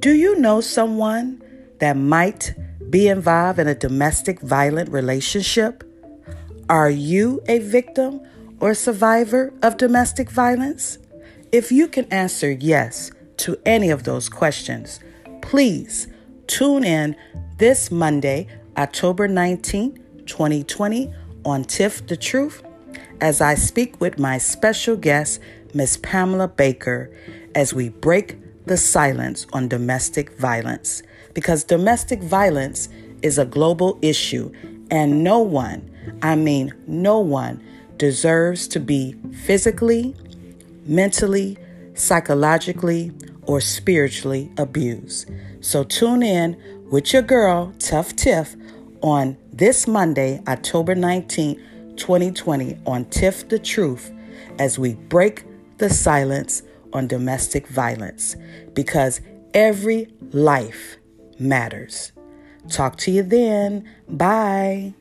Do you know someone that might be involved in a domestic violent relationship? Are you a victim or survivor of domestic violence? If you can answer yes to any of those questions, please tune in this Monday, October 19, 2020, on Tiff the Truth as I speak with my special guest, Miss Pamela Baker, as we break the silence on domestic violence because domestic violence is a global issue and no one, I mean, no one, deserves to be physically, mentally, psychologically, or spiritually abused. So tune in with your girl, Tuff Tiff, on this Monday, October 19th, 2020, on Tiff the Truth, as we break the silence on domestic violence because every life matters. Talk to you then. Bye.